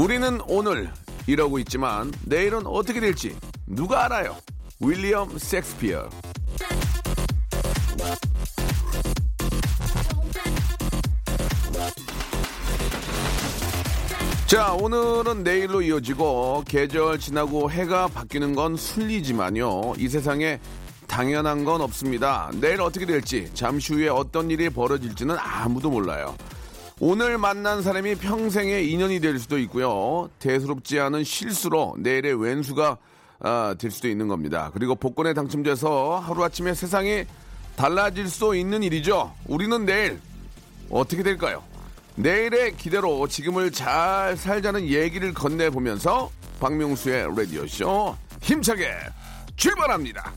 우리는 오늘 이러고 있지만 내일은 어떻게 될지 누가 알아요 윌리엄 섹스피어 자, 오늘은 내일로 이어지고 계절 지나고 해가 바뀌는 건 순리지만요. 이 세상에 당연한 건 없습니다. 내일 어떻게 될지, 잠시 후에 어떤 일이 벌어질지는 아무도 몰라요. 오늘 만난 사람이 평생의 인연이 될 수도 있고요. 대수롭지 않은 실수로 내일의 왼수가 아, 될 수도 있는 겁니다. 그리고 복권에 당첨돼서 하루아침에 세상이 달라질 수 있는 일이죠. 우리는 내일 어떻게 될까요? 내일의 기대로 지금을 잘 살자는 얘기를 건네보면서 박명수의 라디오쇼 힘차게 출발합니다.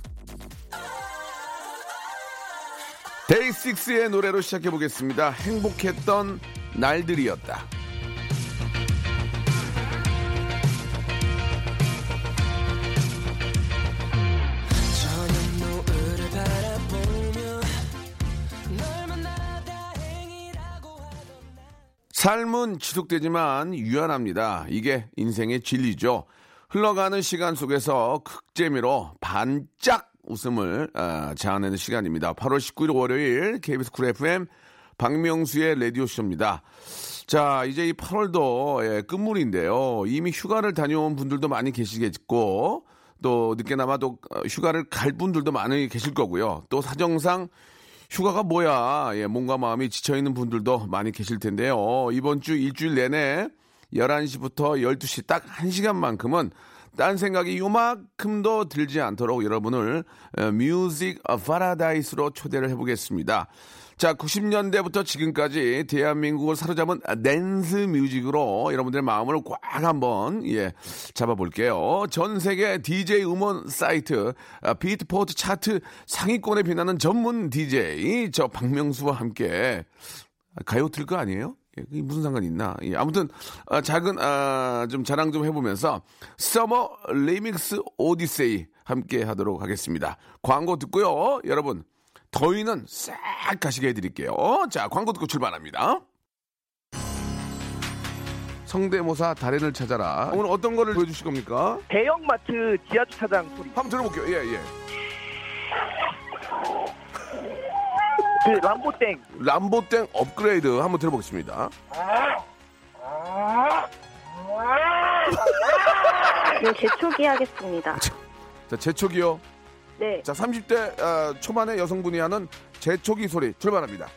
데이식스의 노래로 시작해 보겠습니다. 행복했던 날들이었다. 삶은 지속되지만 유연합니다. 이게 인생의 진리죠. 흘러가는 시간 속에서 극재미로 반짝 웃음을 아, 자아내는 시간입니다. 8월 19일 월요일 KBS 쿨 FM 박명수의 라디오쇼입니다. 자, 이제 이 8월도 예, 끝물인데요. 이미 휴가를 다녀온 분들도 많이 계시겠고, 또 늦게나마 또 어, 휴가를 갈 분들도 많이 계실 거고요. 또 사정상 휴가가 뭐야? 예, 몸과 마음이 지쳐 있는 분들도 많이 계실 텐데요. 이번 주 일주일 내내 11시부터 12시 딱 1시간만큼은 딴 생각이 요만큼도 들지 않도록 여러분을 어, music paradise로 초대를 해보겠습니다. 자, 90년대부터 지금까지 대한민국을 사로잡은 dance music으로 여러분들의 마음을 꽉 한번, 예, 잡아볼게요. 전 세계 DJ 음원 사이트, 아, 비트포트 차트 상위권에 빛나는 전문 DJ, 저 박명수와 함께 가요 틀 거 아니에요? 예, 그게 무슨 상관이 있나? 예, 아무튼 아, 작은 아, 좀 자랑 좀 해보면서 summer remix odyssey 함께 하도록 하겠습니다. 광고 듣고요, 여러분 더위는 싹 가시게 해드릴게요. 자, 광고 듣고 출발합니다. 성대모사 달인을 찾아라. 오늘 어떤 거를 보여주실 겁니까? 대형마트 지하주차장 소리. 한번 들어볼게요. 예, 예. 그 람보땡. 람보땡 업그레이드 한번 들어보겠습니다. 네, 제초기 하겠습니다. 자, 제초기요. 네. 자, 30대 아, 초반의 여성분이 하는 제초기 소리 출발합니다.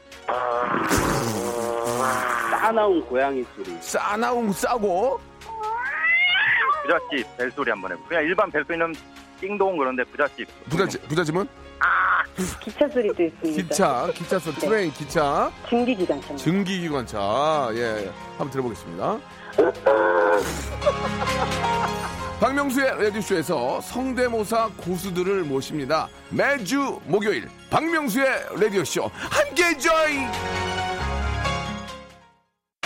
싸나운 고양이 소리. 싸나움 싸고 부잣집 벨소리 한번 해보. 그냥 일반 벨소리는 띵동 그런데 부잣집. 부잣집, 부잣집은 기차 소리도 있습니다. 기차, 기차 소리, 네. train, 기차, 증기기관차. 증기기관차. 예, 예. 한번 들어보겠습니다. 박명수의 라디오쇼에서 성대모사 고수들을 모십니다. 매주 목요일 박명수의 라디오쇼 함께 join!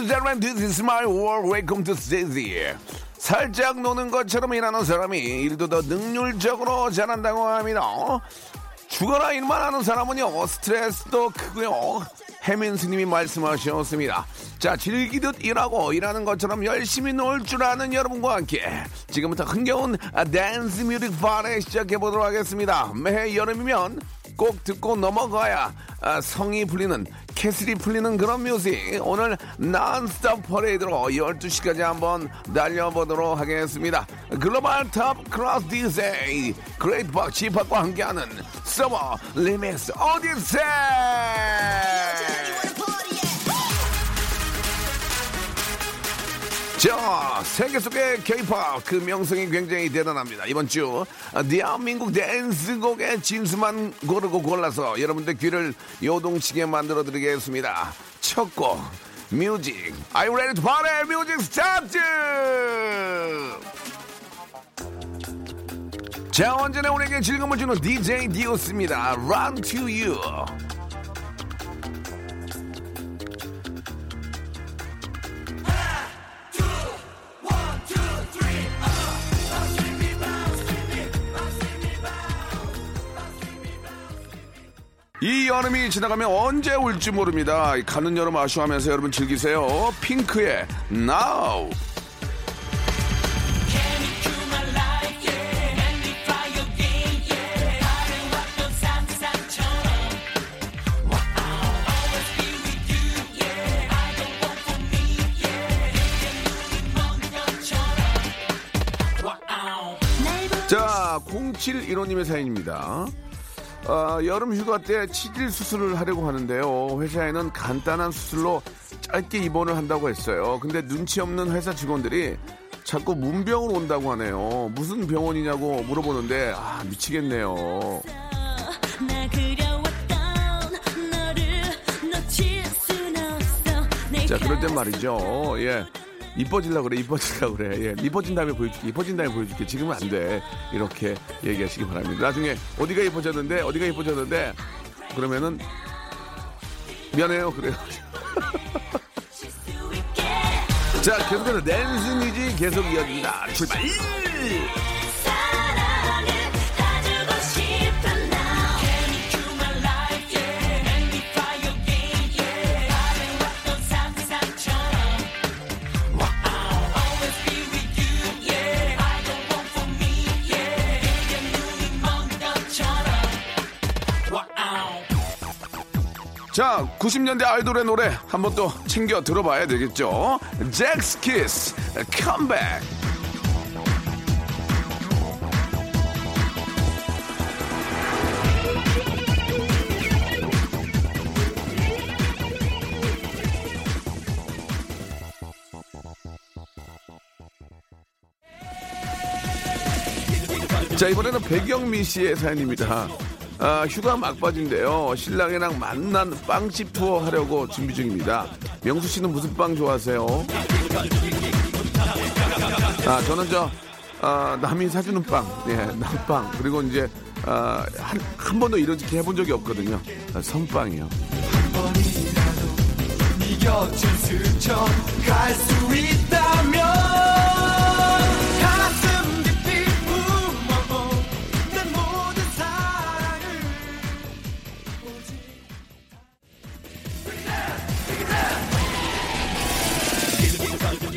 And gentlemen, this is my world. Welcome to City. 살짝 노는 것처럼 일하는 사람이 일도 더 능률적으로 잘한다고 합니다. 죽어라 일만 하는 사람은요, 스트레스도 크고요. 혜민 스님이 말씀하셨습니다. 자, 즐기듯 일하고 일하는 것처럼 열심히 놀 줄 아는 여러분과 함께 지금부터 흥겨운 dance music 바레 시작해 보도록 하겠습니다. 매해 여름이면 꼭 듣고 넘어가야 아, 성이 풀리는 castle이 풀리는 그런 music. 오늘 nonstop 퍼레이드로 12시까지 한번 달려보도록 하겠습니다. global top class DJ Great Park G-Park과 함께하는 summer remix odyssey 자, 세계 속의 K-pop 그 명성이 굉장히 대단합니다. 이번 주 대한민국 댄스곡의 진수만 고르고 골라서 여러분들 귀를 요동치게 만들어 드리겠습니다. 첫 곡, music. Are you ready? Music start! 자, 언제나 우리에게 즐거움을 주는 DJ DOC입니다. Run to you. 이 여름이 지나가면 언제 올지 모릅니다. 가는 여름 아쉬워하면서 여러분 즐기세요. 핑크의 Now. 자, 0715님의 사연입니다. 어, 여름 휴가 때 치질 수술을 하려고 하는데요. 회사에는 간단한 수술로 짧게 입원을 한다고 했어요. 근데 눈치 없는 회사 직원들이 자꾸 문병으로 온다고 하네요. 무슨 병원이냐고 물어보는데 아 미치겠네요. 자 그럴 땐 말이죠. 예. 이뻐질라 그래, 이뻐질라 그래. 예, 이뻐진 다음에 보여줄게, 이뻐진 다음에 보여줄게. 지금은 안 돼. 이렇게 얘기하시기 바랍니다. 나중에 어디가 이뻐졌는데, 어디가 이뻐졌는데, 그러면은 미안해요. 그래요. 자, 계속해서 댄스 뮤직 계속 이어집니다. 출발! 자, 90년대 아이돌의 노래 한번 또 챙겨 들어봐야 되겠죠. 잭스키스 컴백. 자, 이번에는 백영미 씨의 사연입니다. 아, 휴가 막바지인데요. 신랑이랑 만난 빵집 투어 하려고 준비 중입니다. 명수 씨는 무슨 빵 좋아하세요? 아, 저는 저, 아, 남이 사주는 빵, 예, 남빵. 그리고 이제, 아, 한, 한 번도 이렇게 해본 적이 없거든요. 아, 선빵이요. 갈수 있다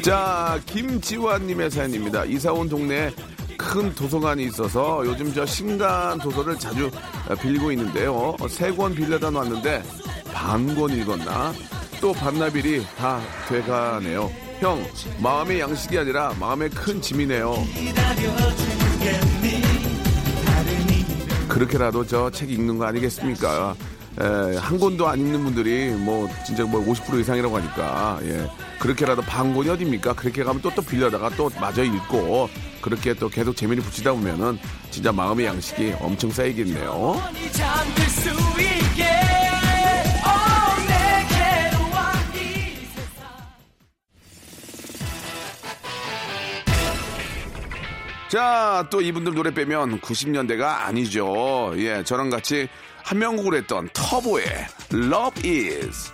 자, 김지환님의 사연입니다. 이사 온 동네에 큰 도서관이 있어서 요즘 저 신간 도서를 자주 빌리고 있는데요. 세 권 빌려다 놨는데 반 권 읽었나? 또 반나절이 다 돼가네요. 형, 마음의 양식이 아니라 마음의 큰 짐이네요. 그렇게라도 저 책 읽는 거 아니겠습니까? 에, 한 권도 안 읽는 분들이 뭐 진짜 뭐 50% 이상이라고 하니까 예 그렇게라도 반 권이 어딥니까? 그렇게 가면 또또 빌려다가 또 마저 읽고 그렇게 또 계속 재미를 붙이다 보면은 진짜 마음의 양식이 엄청 쌓이겠네요. 어, 자, 또 이분들 노래 빼면 90년대가 아니죠. 예, 저랑 같이 한 명곡을 했던 터보의 Love Is.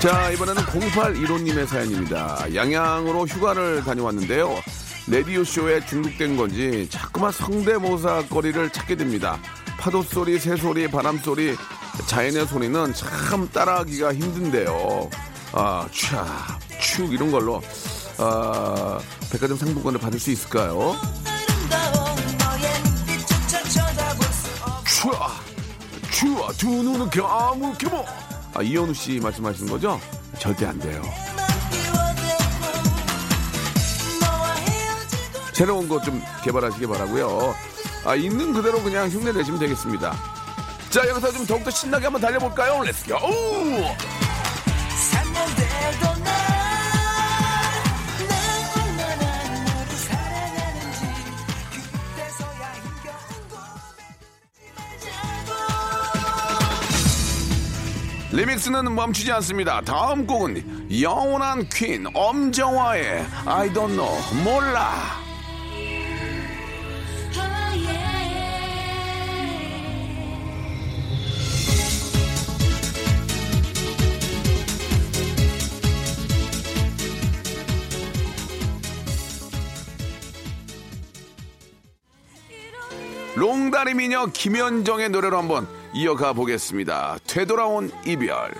자, 이번에는 0815님의 사연입니다. 양양으로 휴가를 다녀왔는데요. 라디오 쇼에 중독된 건지 자꾸만 성대모사 거리를 찾게 됩니다. 파도 소리, 새 소리, 바람 소리, 자연의 소리는 참 따라하기가 힘든데요. 아, 촥, 축 이런 걸로 아, 백화점 상품권을 받을 수 있을까요? 추아, 추아, 두 눈은 겨무 겨무. 아, 이현우 씨 말씀하시는 거죠? 절대 안 돼요. 새로운 것좀 개발하시기 바라고요. 아, 있는 그대로 그냥 흉내 내시면 되겠습니다. 자, 여기서 좀 더욱더 신나게 한번 달려볼까요? Let's go! Remix는 멈추지 않습니다. 다음 곡은 영원한 queen 엄정화의 I don't know 몰라. 롱다리 미녀 김현정의 노래로 한번 이어가 보겠습니다. 되돌아온 이별.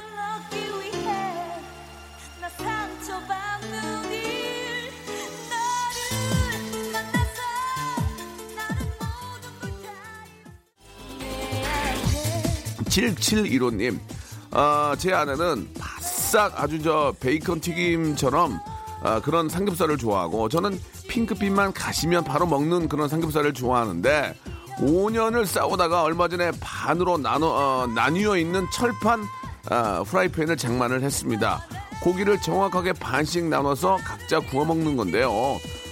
칠 7715님, 아, 제 아내는 바싹 아주 저 베이컨 튀김처럼 아, 그런 삼겹살을 좋아하고 저는 핑크빛만 가시면 바로 먹는 그런 삼겹살을 좋아하는데 5년을 싸우다가 얼마 전에 반으로 나눠 어, 나뉘어 있는 철판 아, 프라이팬을 장만을 했습니다. 고기를 정확하게 반씩 나눠서 각자 구워 먹는 건데요.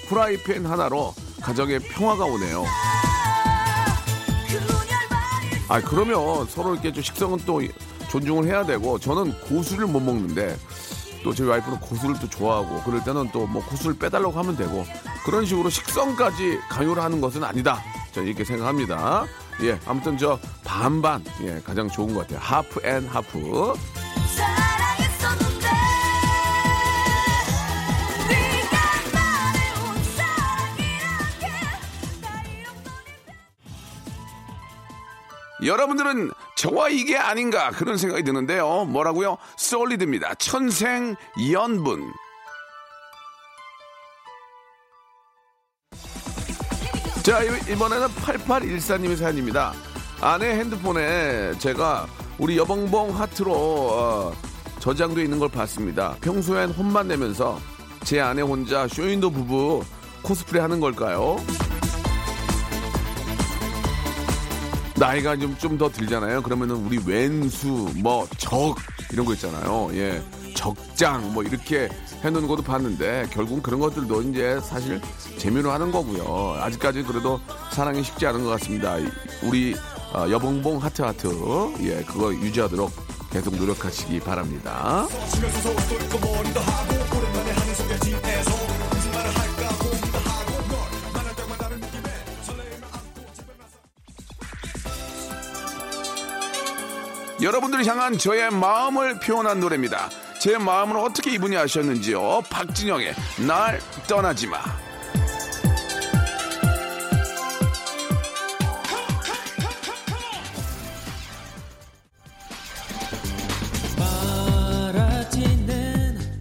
프라이팬 하나로 가정의 평화가 오네요. 아 그러면 서로 이렇게 좀 식성은 또 존중을 해야 되고 저는 고수를 못 먹는데 또 저희 와이프는 고수를 또 좋아하고 그럴 때는 또 뭐 고수를 빼달라고 하면 되고 그런 식으로 식성까지 강요를 하는 것은 아니다. 저 이렇게 생각합니다. 예, 아무튼 저 반반 예 가장 좋은 것 같아요. Half and half. 여러분들은 저와 이게 아닌가 그런 생각이 드는데요. 뭐라고요? 솔리드입니다. 천생 연분. 자, 이- 이번에는 8814님의 사연입니다. 아내 핸드폰에 제가 우리 여봉봉 하트로 어, 저장돼 있는 걸 봤습니다. 평소엔 혼만 내면서 제 아내 혼자 쇼윈도 부부 코스프레 하는 걸까요? 나이가 좀 좀 더 들잖아요. 그러면은 우리 왼수, 뭐 적 이런 거 있잖아요. 예, 적장 뭐 이렇게 해놓는 것도 봤는데 결국은 그런 것들도 이제 사실 재미로 하는 거고요. 아직까지 그래도 사랑이 쉽지 않은 것 같습니다. 이- 우리 어, 여봉봉 하트 하트 예 그거 유지하도록 계속 노력하시기 바랍니다. 여러분들을 향한 저의 마음을 표현한 노래입니다. 제 마음을 어떻게 이분이 아셨는지요? 박진영의 날 떠나지 마.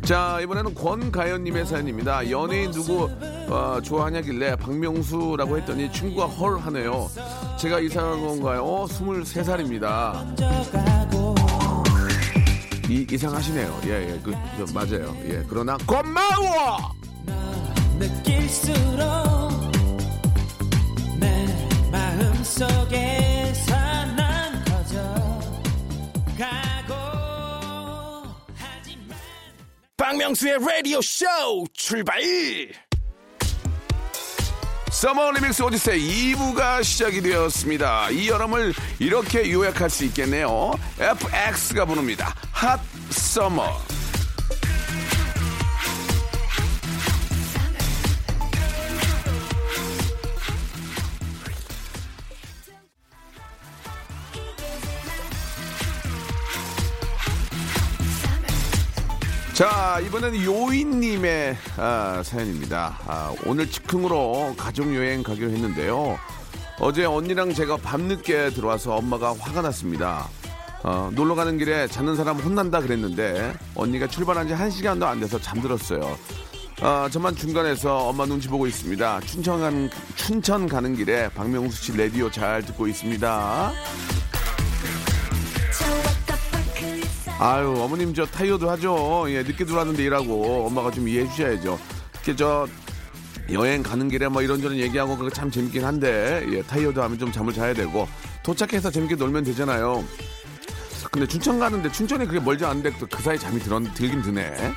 자 이번에는 권가연님의 사연입니다. 연예인 누구 어, 좋아하냐길래 박명수라고 했더니 친구가 헐 하네요. 제가 이상한 건가요? 23살입니다. 이, 이상하시네요. 예, 예, 그, 저, 맞아요. 예, 그러나 고마워! 박명수의 라디오 쇼 출발! Summer remix odyssey 2부가 시작이 되었습니다. 이 여름을 이렇게 요약할 수 있겠네요. FX가 부릅니다. Hot Summer. 자, 이번에는 요인님의 아, 사연입니다. 아, 오늘 즉흥으로 가족여행 가기로 했는데요. 어제 언니랑 제가 밤늦게 들어와서 엄마가 화가 났습니다. 어, 놀러 가는 길에 자는 사람 혼난다 그랬는데 언니가 출발한 지 한 시간도 안 돼서 잠들었어요. 아, 저만 중간에서 엄마 눈치 보고 있습니다. 춘천 가는, 춘천 가는 길에 박명수 씨 라디오 잘 듣고 있습니다. 아유, 어머님 저 타이어도 하죠. 예, 늦게 들어왔는데 일하고 엄마가 좀 이해해 주셔야죠. 이렇게 저 여행 가는 길에 뭐 이런저런 얘기하고 그거 참 재밌긴 한데 예, 타이어도 하면 좀 잠을 자야 되고 도착해서 재밌게 놀면 되잖아요. 근데 춘천 가는데 춘천이 그게 멀지 않은데 또그 사이 잠이 들, 들긴 드네.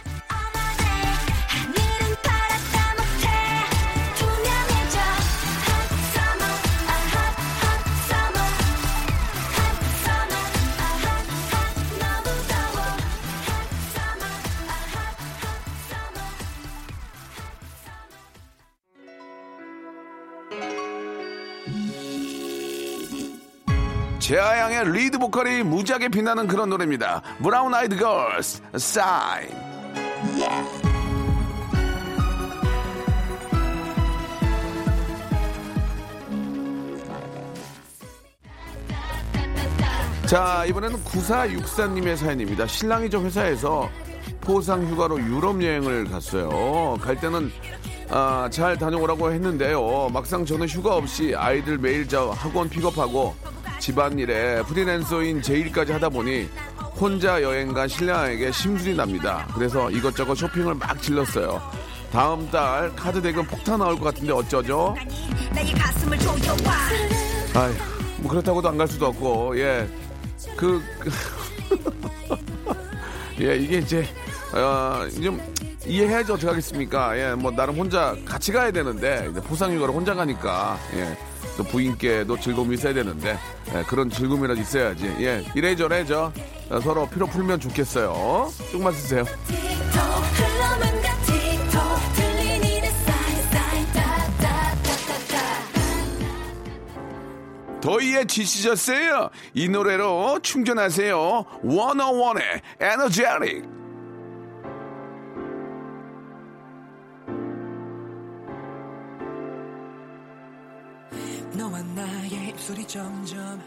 리드 보컬이 무지하게 빛나는 그런 노래입니다. 브라운 아이드 걸스, 사인. 자, 이번에는 9464님의 사연입니다. 신랑이 저 회사에서 포상 휴가로 유럽 여행을 갔어요. 갈 때는 아, 잘 다녀오라고 했는데요. 막상 저는 휴가 없이 아이들 매일 저 학원 픽업하고 집안일에 프리랜서인 제 일까지 하다 보니 혼자 여행 간 신랑에게 심술이 납니다. 그래서 이것저것 쇼핑을 막 질렀어요. 다음 달 카드 대금 폭탄 나올 것 같은데 어쩌죠? 아휴, 뭐 그렇다고도 안 갈 수도 없고, 예. 그, 그 예, 이게 이제, 어, 좀 이해해야지 어떡하겠습니까? 예, 뭐 나름 혼자 같이 가야 되는데, 이제 포상휴가를 혼자 가니까, 예. 또 부인께도 즐거움이 있어야 되는데, 예, 그런 즐거움이라도 있어야지. 예, 이래저래 저 어, 서로 피로 풀면 좋겠어요. 조금만 쓰세요. 더위에 지치셨어요? 이 노래로 충전하세요. 원어원의 에너제릭. 점점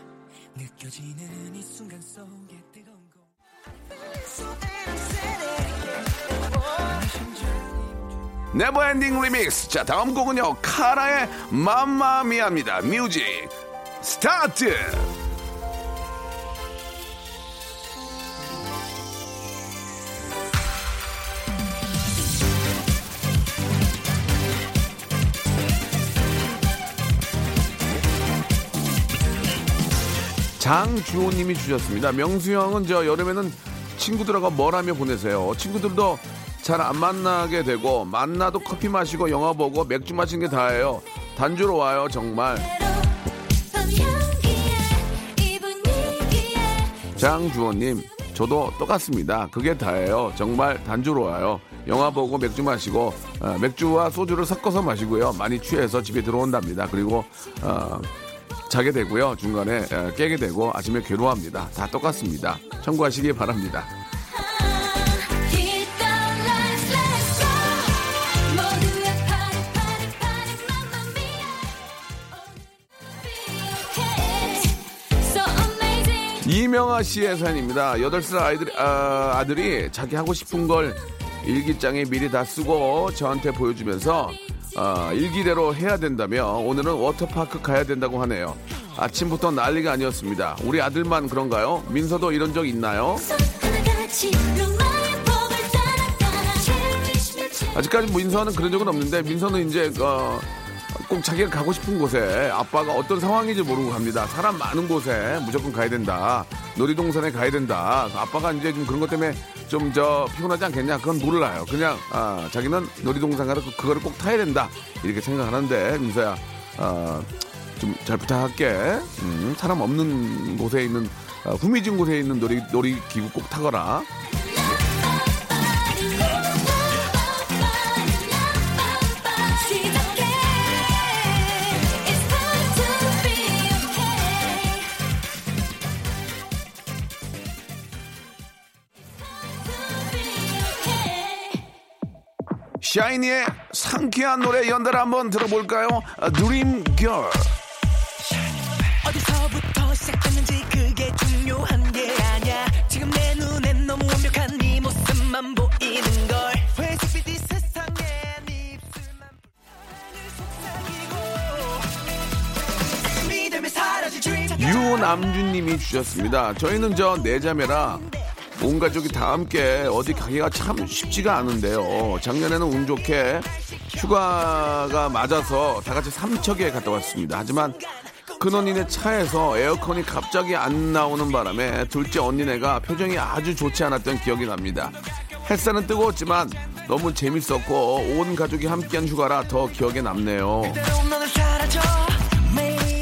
느껴지는 이 순간 속에 뜨거운 거 never ending remix. 자, 다음 곡은요. 카라의 Mamma Mia입니다. Music start. 장주호님이 주셨습니다. 명수 형은 저 여름에는 친구들하고 뭘 하며 보내세요. 친구들도 잘 안 만나게 되고 만나도 커피 마시고 영화 보고 맥주 마시는 게 다예요. 단주로 와요 정말. 장주호님 저도 똑같습니다. 그게 다예요. 정말 단주로 와요. 영화 보고 맥주 마시고 어, 맥주와 소주를 섞어서 마시고요. 많이 취해서 집에 들어온답니다. 그리고 어, 자게 되고요. 중간에 에, 깨게 되고 아침에 괴로워합니다. 다 똑같습니다. 참고하시기 바랍니다. 이명아 씨의 사연입니다. 8살 아이들, 아, 아들이 자기 하고 싶은 걸 일기장에 미리 다 쓰고 저한테 보여주면서 아, 일기대로 해야 된다며 오늘은 워터파크 가야 된다고 하네요. 아침부터 난리가 아니었습니다. 우리 아들만 그런가요? 민서도 이런 적 있나요? 아직까지 민서는 그런 적은 없는데 민서는 이제 어, 꼭 자기가 가고 싶은 곳에 아빠가 어떤 상황인지 모르고 갑니다. 사람 많은 곳에 무조건 가야 된다. 놀이동산에 가야 된다. 아빠가 이제 좀 그런 것 때문에 좀 저 피곤하지 않겠냐? 그건 몰라요. 그냥 아, 자기는 놀이동산 가서 그- 그거를 꼭 타야 된다. 이렇게 생각하는데 민서야 아, 좀 잘 부탁할게. 음, 사람 없는 곳에 있는 어, 후미진 곳에 있는 놀이 놀이기구 꼭 타거라. 샤이니의 상쾌한 노래 연달아 한번 들어볼까요? 드림 걸. 어디서부터 시작했는지 그게 중요한 게 아니야 지금 내 눈엔 너무 완벽한 네 모습만 보이는 걸 회색빛 이 세상에 네 입술만 속삭이고 믿음이 사라질 dream 유남준님이 주셨습니다. 저희는 저 네 자매라 온 가족이 다 함께 어디 가기가 참 쉽지가 않은데요. 작년에는 운 좋게 휴가가 맞아서 다 같이 삼척에 갔다 왔습니다. 하지만 큰 언니네 차에서 에어컨이 갑자기 안 나오는 바람에 둘째 언니네가 표정이 아주 좋지 않았던 기억이 납니다. 햇살은 뜨거웠지만 너무 재밌었고 온 가족이 함께한 휴가라 더 기억에 남네요.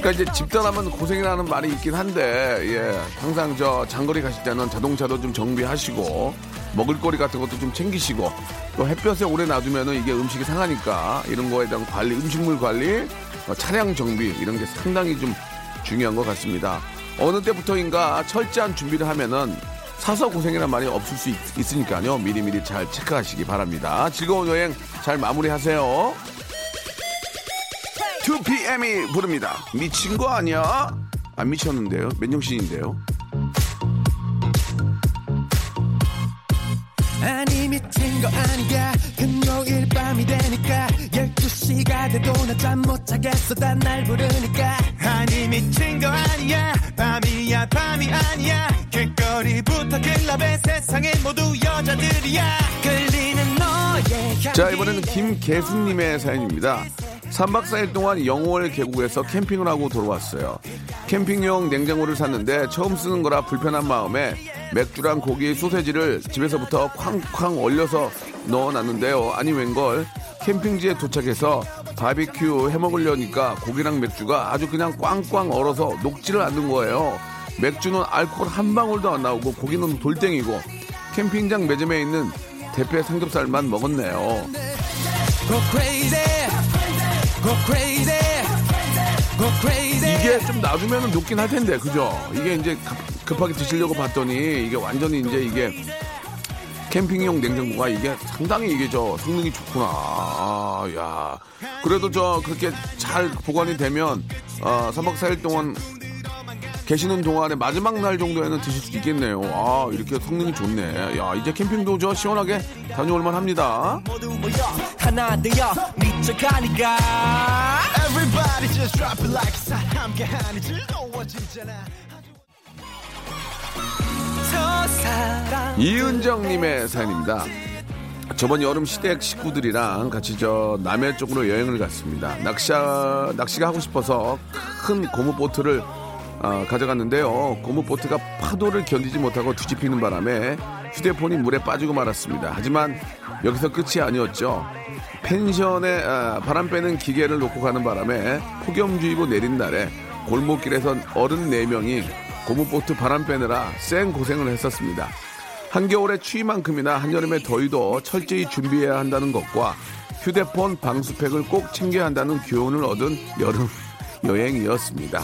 그러니까 이제 집단하면 고생이라는 말이 있긴 한데 예. 항상 저 장거리 가실 때는 자동차도 좀 정비하시고 먹을거리 같은 것도 좀 챙기시고 또 햇볕에 오래 놔두면은 이게 음식이 상하니까 이런 거에 대한 관리 음식물 관리 어, 차량 정비 이런 게 상당히 좀 중요한 것 같습니다. 어느 때부터인가 철저한 준비를 하면은 사서 고생이란 말이 없을 수 있, 으니까요. 미리미리 잘 체크하시기 바랍니다. 즐거운 여행 잘 마무리하세요 2PM이 부릅니다. 미친 거 아니야? 안 미쳤는데요. 맨정신인데요. 아니 미친 거 아니야 금요일 밤이 되니까 12시가 돼도 나잠못 자겠어 다날 부르니까 아니 미친 거 아니야 밤이야 밤이 아니야 길거리부터 클럽에 세상에 모두 여자들이야 끌리는 너의 자, 이번에는 김계수님의 사연입니다. 3박 4일 동안 영월 계곡에서 캠핑을 하고 돌아왔어요. 캠핑용 냉장고를 샀는데 처음 쓰는 거라 불편한 마음에 맥주랑 고기, 소세지를 집에서부터 쾅쾅 얼려서 넣어놨는데요. 아니 웬걸 캠핑지에 도착해서 바비큐 해먹으려니까 고기랑 맥주가 아주 그냥 꽝꽝 얼어서 녹지를 않는 거예요. 맥주는 알코올 한 방울도 안 나오고 고기는 돌덩이고 캠핑장 매점에 있는 대패 삼겹살만 먹었네요. 이게 좀 놔두면 녹긴 할 텐데, 그죠? 이게 이제 급- 급하게 드시려고 봤더니 이게 완전히 이제 이게 캠핑용 냉장고가 이게 상당히 이게 저 성능이 좋구나. 아, 야. 그래도 저 그렇게 잘 보관이 되면 어, 3박 4일 동안 계시는 동안에 마지막 날 정도에는 드실 수 있겠네요. 아, 이렇게 성능이 좋네. 야, 이제 캠핑도 저 시원하게 다녀올만 합니다. 이은정님의 사연입니다. 저번 여름 시댁 식구들이랑 같이 저 남해 쪽으로 여행을 갔습니다. 낚시 낚시가 하고 싶어서 큰 고무 보트를 어, 가져갔는데요. 고무보트가 파도를 견디지 못하고 뒤집히는 바람에 휴대폰이 물에 빠지고 말았습니다. 하지만 여기서 끝이 아니었죠. 펜션에 아, 바람 빼는 기계를 놓고 가는 바람에 폭염주의보 내린 날에 골목길에서 어른 4명이 고무보트 바람 빼느라 쌩 고생을 했었습니다. 한겨울의 추위만큼이나 한여름의 더위도 철저히 준비해야 한다는 것과 휴대폰 방수팩을 꼭 챙겨야 한다는 교훈을 얻은 여름 여행이었습니다.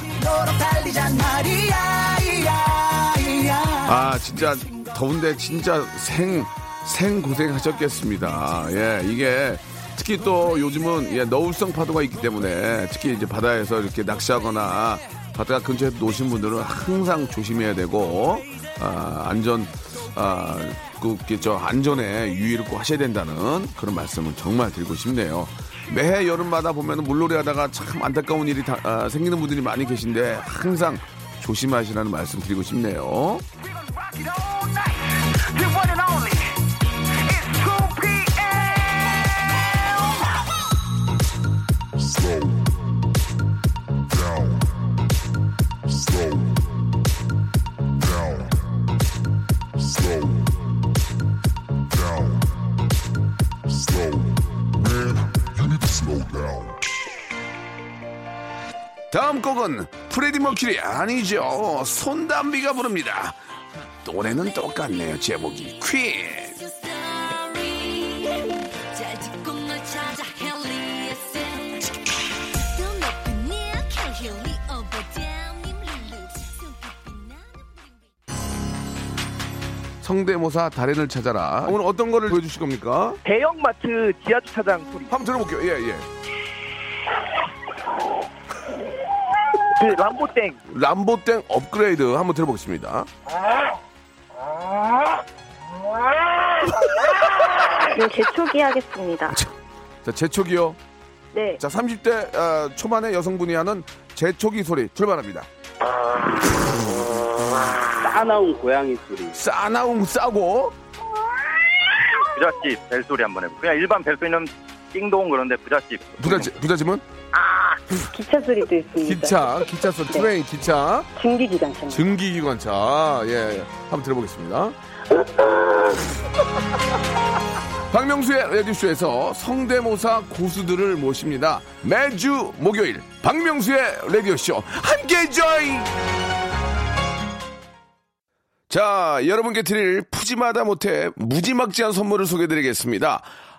아 진짜 더운데 진짜 생, 생 고생하셨겠습니다. 예, 이게 특히 또 요즘은 예, 너울성 파도가 있기 때문에 특히 이제 바다에서 이렇게 낚시하거나 바다 근처에 노신 분들은 항상 조심해야 되고 아, 안전 아, 그, 그, 저, 안전에 유의를 꼭 하셔야 된다는 그런 말씀을 정말 드리고 싶네요. 매해 여름마다 보면 물놀이 하다가 참 안타까운 일이 다- 아, 생기는 분들이 많이 계신데 항상 조심하시라는 말씀 드리고 싶네요. 다음 곡은 프레디 머큐리 아니죠. 손담비가 부릅니다. 노래는 똑같네요. 제목이 퀸. 성대모사 달인을 찾아라. 오늘 어떤 거를 보여주실 겁니까? 대형마트 지하주차장 소리. 한번 들어볼게요. 예, 예. 그 람보땡. 람보땡 업그레이드 한번 들어보겠습니다. 네, 재초기 하겠습니다. 자, 제초기요. 네. 자, 30대 어, 초반의 여성분이 하는 제초기 소리 출발합니다. 싸나운 고양이 소리. 싸나움 싸고 부잣집 벨소리 한번 해보. 그냥 일반 벨소리는 띵동 그런데 부잣집. 부잣집, 부잣집은 기차 소리도 있습니다. 기차, 기차 소리, 네. train, 기차, 증기기관차입니다. 증기기관차. 예, 한번 들어보겠습니다. 박명수의 라디오쇼에서 성대모사 고수들을 모십니다. 매주 목요일 박명수의 라디오쇼 함께 join! 자, 여러분께 드릴 푸짐하다 못해 무지막지한 선물을 소개드리겠습니다.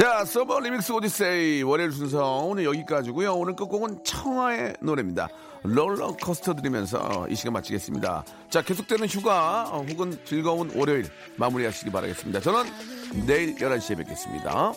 자, 서버 리믹스 오디세이 월요일 순서 오늘 여기까지고요. 오늘 끝곡은 청하의 노래입니다. 롤러코스터 들으면서 이 시간 마치겠습니다. 자, 계속되는 휴가 어, 혹은 즐거운 월요일 마무리하시기 바라겠습니다. 저는 내일 11시에 뵙겠습니다.